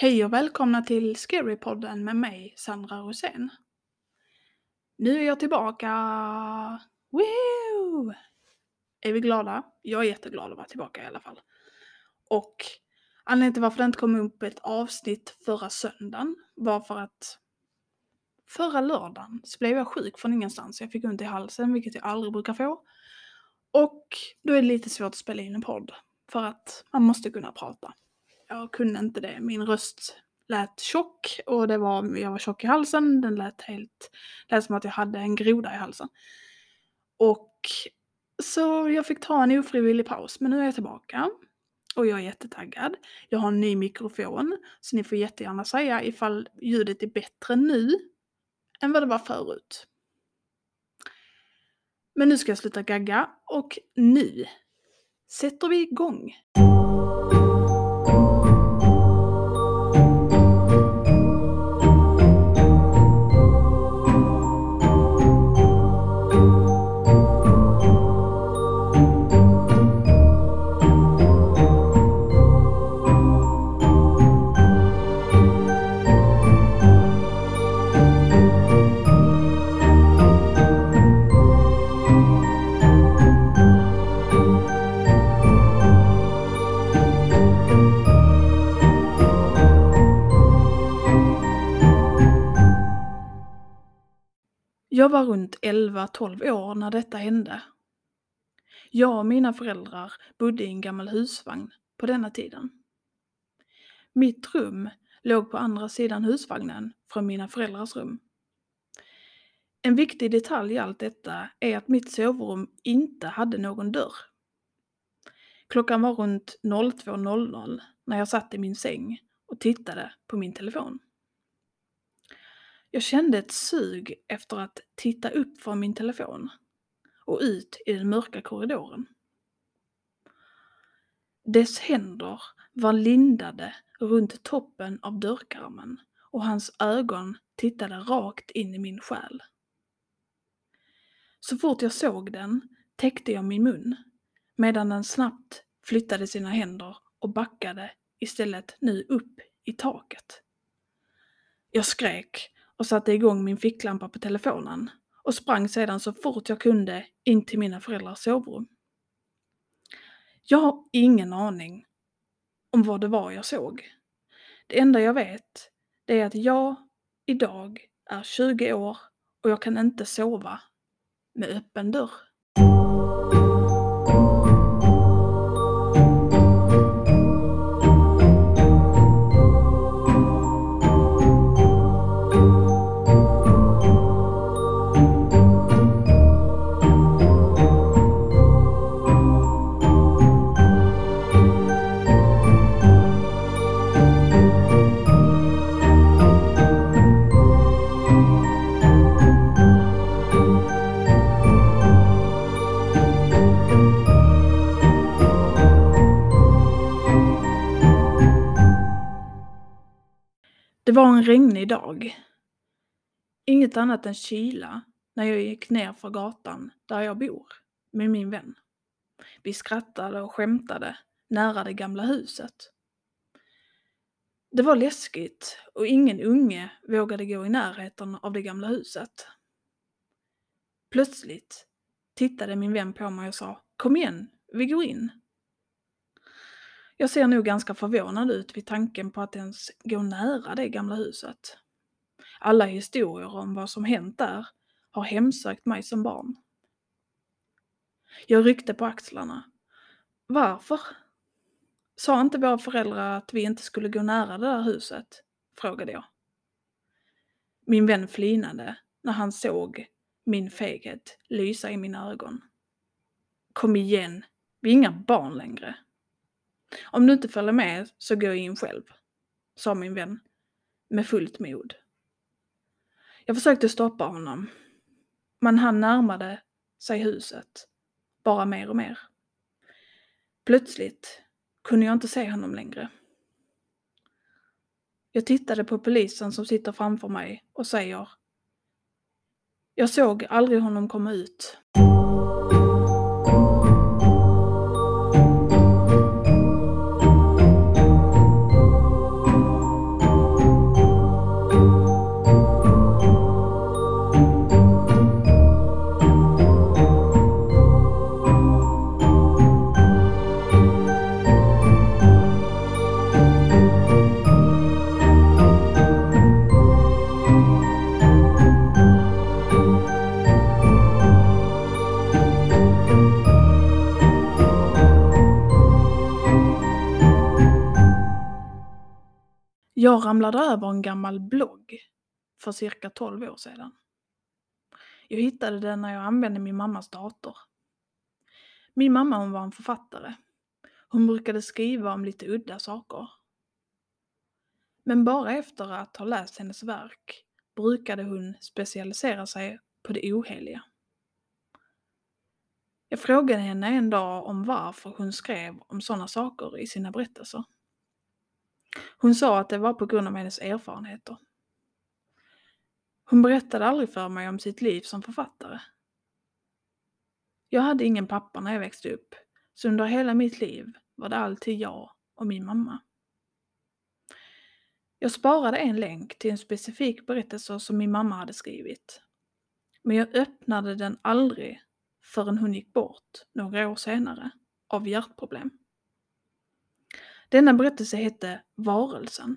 Hej och välkomna till Scarypodden med mig, Sandra Rosén. Nu är jag tillbaka! Woo! Är vi glada? Jag är jätteglad att vara tillbaka i alla fall. Och anledningen till varför det inte kom upp ett avsnitt förra söndagen var för att förra lördagen så blev jag sjuk från ingenstans. Jag fick ont i halsen, vilket jag aldrig brukar få. Och då är det lite svårt att spela in en podd för att man måste kunna prata jag kunde inte det. Min röst lät tjock och det var, jag var tjock i halsen. Den lät helt, lät som att jag hade en groda i halsen. Och så jag fick ta en ofrivillig paus, men nu är jag tillbaka. Och jag är jättetaggad. Jag har en ny mikrofon, så ni får jättegärna säga ifall ljudet är bättre nu än vad det var förut. Men nu ska jag sluta gagga och nu sätter vi igång. Jag var runt 11-12 år när detta hände. Jag och mina föräldrar bodde i en gammal husvagn på denna tiden. Mitt rum låg på andra sidan husvagnen från mina föräldrars rum. En viktig detalj i allt detta är att mitt sovrum inte hade någon dörr. Klockan var runt 02.00 när jag satt i min säng och tittade på min telefon. Jag kände ett sug efter att titta upp från min telefon och ut i den mörka korridoren. Dess händer var lindade runt toppen av dörrkarmen och hans ögon tittade rakt in i min själ. Så fort jag såg den täckte jag min mun medan den snabbt flyttade sina händer och backade istället nu upp i taket. Jag skrek och satte igång min ficklampa på telefonen och sprang sedan så fort jag kunde in till mina föräldrars sovrum. Jag har ingen aning om vad det var jag såg. Det enda jag vet, det är att jag idag är 20 år och jag kan inte sova med öppen dörr. Var en regnig dag. Inget annat än kyla när jag gick ner för gatan där jag bor med min vän. Vi skrattade och skämtade nära det gamla huset. Det var läskigt och ingen unge vågade gå i närheten av det gamla huset. Plötsligt tittade min vän på mig och sa Kom igen, vi går in. Jag ser nog ganska förvånad ut vid tanken på att ens gå nära det gamla huset. Alla historier om vad som hänt där har hemsökt mig som barn. Jag ryckte på axlarna. Varför? Sa inte våra föräldrar att vi inte skulle gå nära det där huset? frågade jag. Min vän flinade när han såg min feghet lysa i mina ögon. Kom igen, vi är inga barn längre. Om du inte följer med så går jag in själv, sa min vän med fullt mod. Jag försökte stoppa honom, men han närmade sig huset, bara mer och mer. Plötsligt kunde jag inte se honom längre. Jag tittade på polisen som sitter framför mig och säger Jag såg aldrig honom komma ut. Ramlade över en gammal blogg för cirka 12 år sedan. Jag hittade den när jag använde min mammas dator. Min mamma hon var en författare. Hon brukade skriva om lite udda saker. Men bara efter att ha läst hennes verk brukade hon specialisera sig på det oheliga. Jag frågade henne en dag om varför hon skrev om sådana saker i sina berättelser. Hon sa att det var på grund av hennes erfarenheter. Hon berättade aldrig för mig om sitt liv som författare. Jag hade ingen pappa när jag växte upp, så under hela mitt liv var det alltid jag och min mamma. Jag sparade en länk till en specifik berättelse som min mamma hade skrivit. Men jag öppnade den aldrig förrän hon gick bort några år senare av hjärtproblem. Denna berättelse hette Varelsen.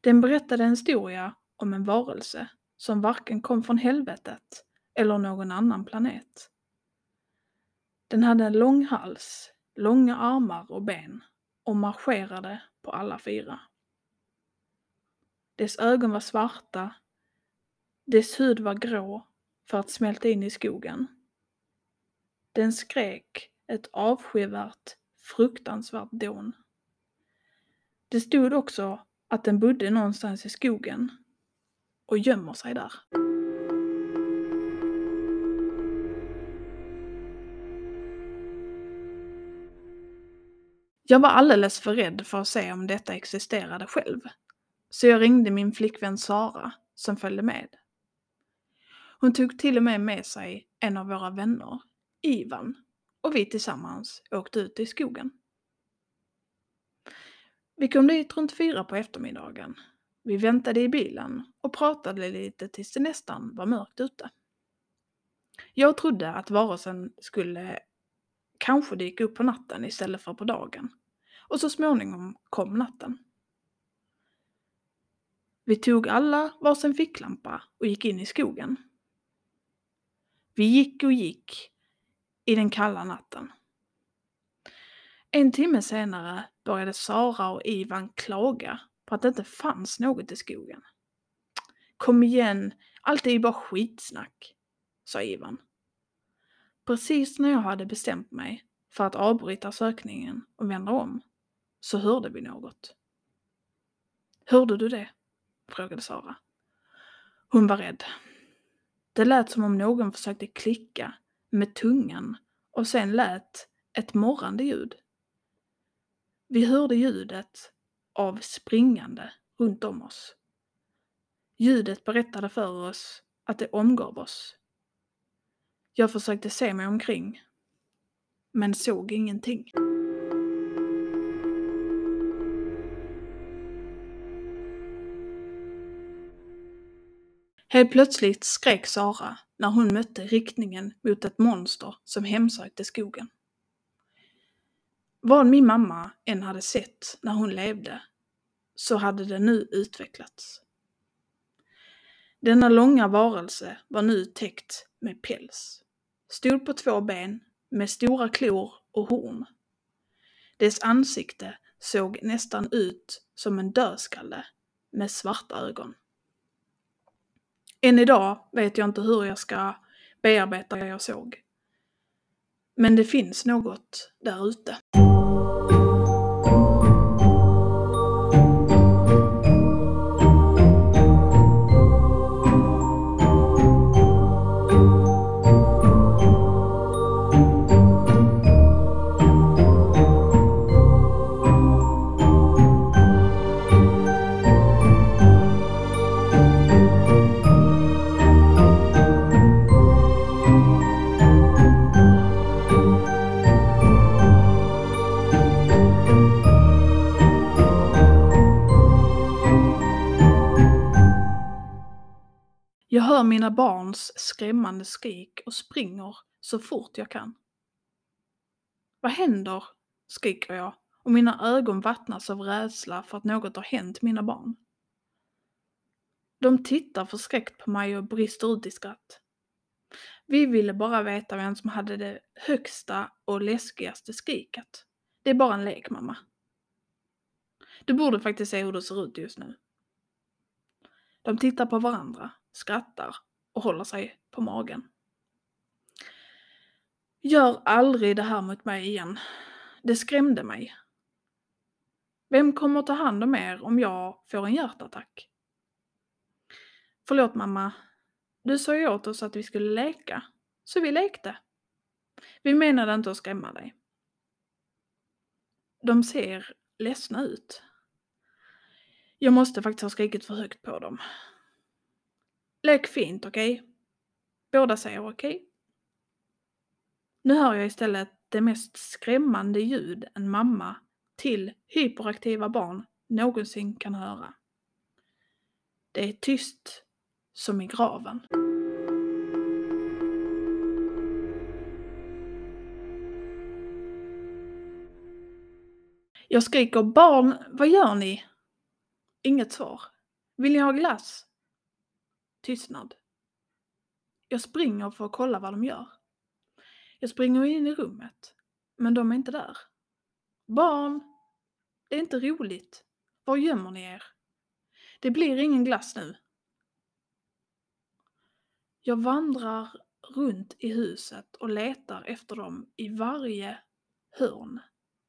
Den berättade en historia om en varelse som varken kom från helvetet eller någon annan planet. Den hade en lång hals, långa armar och ben och marscherade på alla fyra. Dess ögon var svarta, dess hud var grå för att smälta in i skogen. Den skrek ett avskyvärt, fruktansvärt dån. Det stod också att den bodde någonstans i skogen och gömmer sig där. Jag var alldeles för rädd för att se om detta existerade själv. Så jag ringde min flickvän Sara som följde med. Hon tog till och med med sig en av våra vänner, Ivan, och vi tillsammans åkte ut i skogen. Vi kom dit runt fyra på eftermiddagen. Vi väntade i bilen och pratade lite tills det nästan var mörkt ute. Jag trodde att varelsen skulle kanske dyka upp på natten istället för på dagen. Och så småningom kom natten. Vi tog alla varsin ficklampa och gick in i skogen. Vi gick och gick i den kalla natten. En timme senare började Sara och Ivan klaga på att det inte fanns något i skogen. Kom igen, allt är ju bara skitsnack, sa Ivan. Precis när jag hade bestämt mig för att avbryta sökningen och vända om så hörde vi något. Hörde du det? frågade Sara. Hon var rädd. Det lät som om någon försökte klicka med tungan och sen lät ett morrande ljud. Vi hörde ljudet av springande runt om oss. Ljudet berättade för oss att det omgav oss. Jag försökte se mig omkring, men såg ingenting. Helt plötsligt skrek Sara när hon mötte riktningen mot ett monster som hemsökte skogen. Vad min mamma än hade sett när hon levde så hade det nu utvecklats. Denna långa varelse var nu täckt med päls. Stod på två ben med stora klor och horn. Dess ansikte såg nästan ut som en dödskalle med svarta ögon. Än idag vet jag inte hur jag ska bearbeta det jag såg. Men det finns något där ute. Mina barns skrämmande skrik och springer så fort jag kan. Vad händer? skriker jag och mina ögon vattnas av rädsla för att något har hänt mina barn. De tittar förskräckt på mig och brister ut i skratt. Vi ville bara veta vem som hade det högsta och läskigaste skriket. Det är bara en lek, mamma. Du borde faktiskt se hur det ser ut just nu. De tittar på varandra, skrattar och håller sig på magen. Gör aldrig det här mot mig igen. Det skrämde mig. Vem kommer ta hand om er om jag får en hjärtattack? Förlåt mamma. Du sa ju åt oss att vi skulle leka. Så vi lekte. Vi menade inte att skrämma dig. De ser ledsna ut. Jag måste faktiskt ha skrikit för högt på dem. Lek fint, okej? Okay? Båda säger okej. Okay. Nu hör jag istället det mest skrämmande ljud en mamma till hyperaktiva barn någonsin kan höra. Det är tyst som i graven. Jag skriker barn, vad gör ni? Inget svar. Vill ni ha glass? Tystnad. Jag springer för att kolla vad de gör. Jag springer in i rummet, men de är inte där. Barn! Det är inte roligt. Var gömmer ni er? Det blir ingen glass nu. Jag vandrar runt i huset och letar efter dem i varje hörn,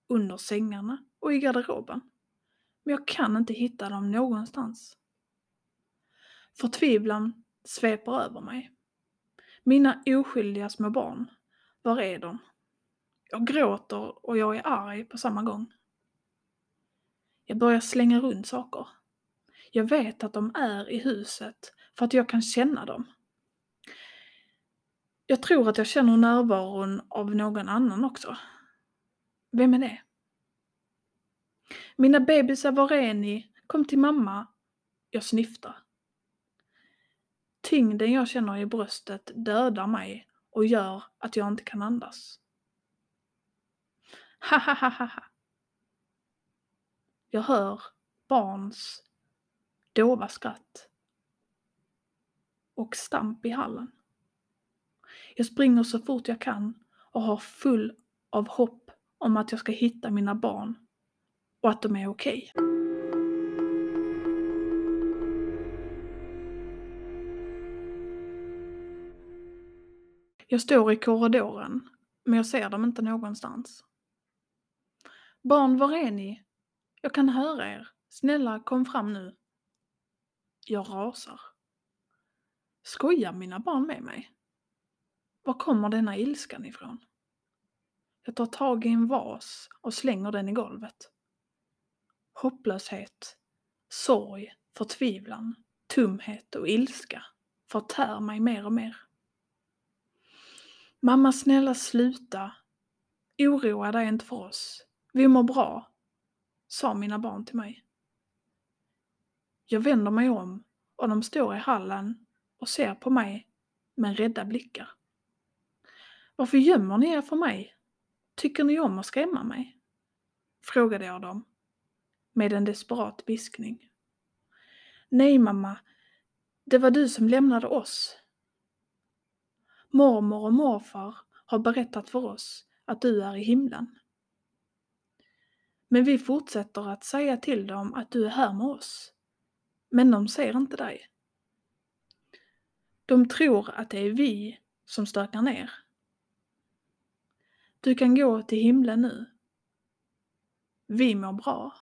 under sängarna och i garderoben. Men jag kan inte hitta dem någonstans. Förtvivlan sveper över mig. Mina oskyldiga små barn, var är de? Jag gråter och jag är arg på samma gång. Jag börjar slänga runt saker. Jag vet att de är i huset för att jag kan känna dem. Jag tror att jag känner närvaron av någon annan också. Vem är det? Mina bebisar, var är ni? Kom till mamma. Jag snyftar. Tyngden jag känner i bröstet dödar mig och gör att jag inte kan andas. Ha ha ha ha ha. Jag hör barns dova skratt och stamp i hallen. Jag springer så fort jag kan och har full av hopp om att jag ska hitta mina barn och att de är okej. Okay. Jag står i korridoren, men jag ser dem inte någonstans. Barn, var är ni? Jag kan höra er. Snälla, kom fram nu. Jag rasar. Skojar mina barn med mig? Var kommer denna ilskan ifrån? Jag tar tag i en vas och slänger den i golvet. Hopplöshet, sorg, förtvivlan, tumhet och ilska förtär mig mer och mer. Mamma snälla sluta. Oroa dig inte för oss. Vi mår bra, sa mina barn till mig. Jag vänder mig om och de står i hallen och ser på mig med rädda blickar. Varför gömmer ni er för mig? Tycker ni om att skrämma mig? Frågade jag dem med en desperat viskning. Nej mamma, det var du som lämnade oss. Mormor och morfar har berättat för oss att du är i himlen. Men vi fortsätter att säga till dem att du är här med oss. Men de ser inte dig. De tror att det är vi som stökar ner. Du kan gå till himlen nu. Vi mår bra.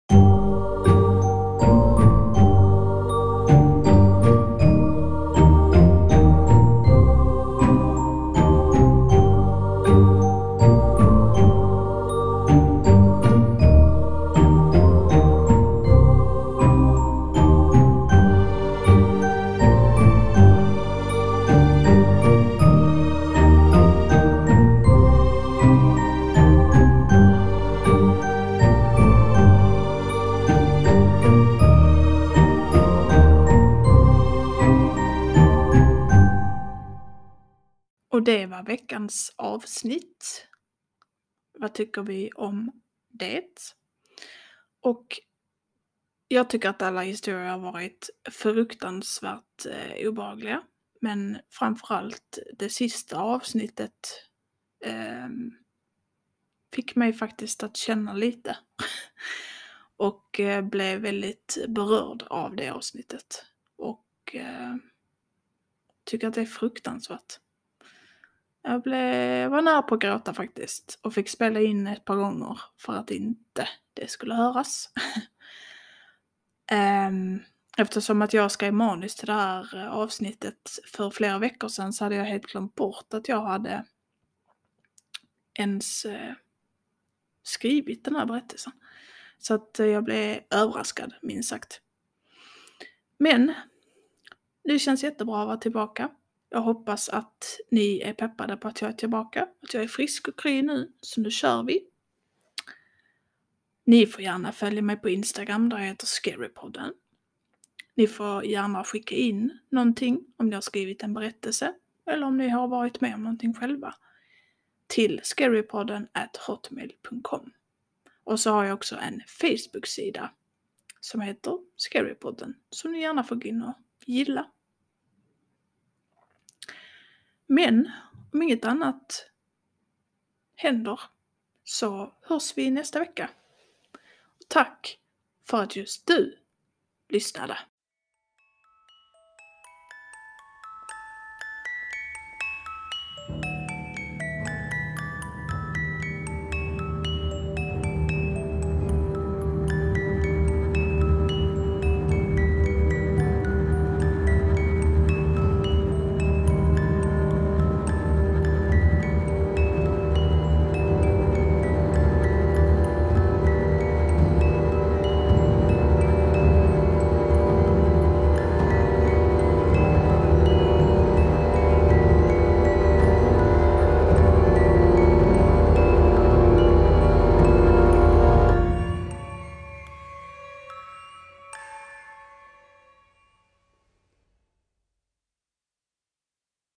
Det var veckans avsnitt. Vad tycker vi om det? Och jag tycker att alla historier har varit fruktansvärt eh, obehagliga. Men framförallt det sista avsnittet eh, fick mig faktiskt att känna lite. och eh, blev väldigt berörd av det avsnittet. Och eh, tycker att det är fruktansvärt. Jag blev, var nära på att gråta faktiskt och fick spela in ett par gånger för att inte det skulle höras. um, eftersom att jag skrev manus till det här avsnittet för flera veckor sedan så hade jag helt glömt bort att jag hade ens eh, skrivit den här berättelsen. Så att jag blev överraskad, minst sagt. Men det känns jättebra att vara tillbaka. Jag hoppas att ni är peppade på att jag är tillbaka, att jag är frisk och kry nu, så nu kör vi. Ni får gärna följa mig på Instagram där jag heter Scarypodden. Ni får gärna skicka in någonting om ni har skrivit en berättelse eller om ni har varit med om någonting själva till scarypodden hotmail.com. Och så har jag också en Facebook-sida som heter Scarypodden som ni gärna får gå in och gilla. Men om inget annat händer så hörs vi nästa vecka. Tack för att just du lyssnade.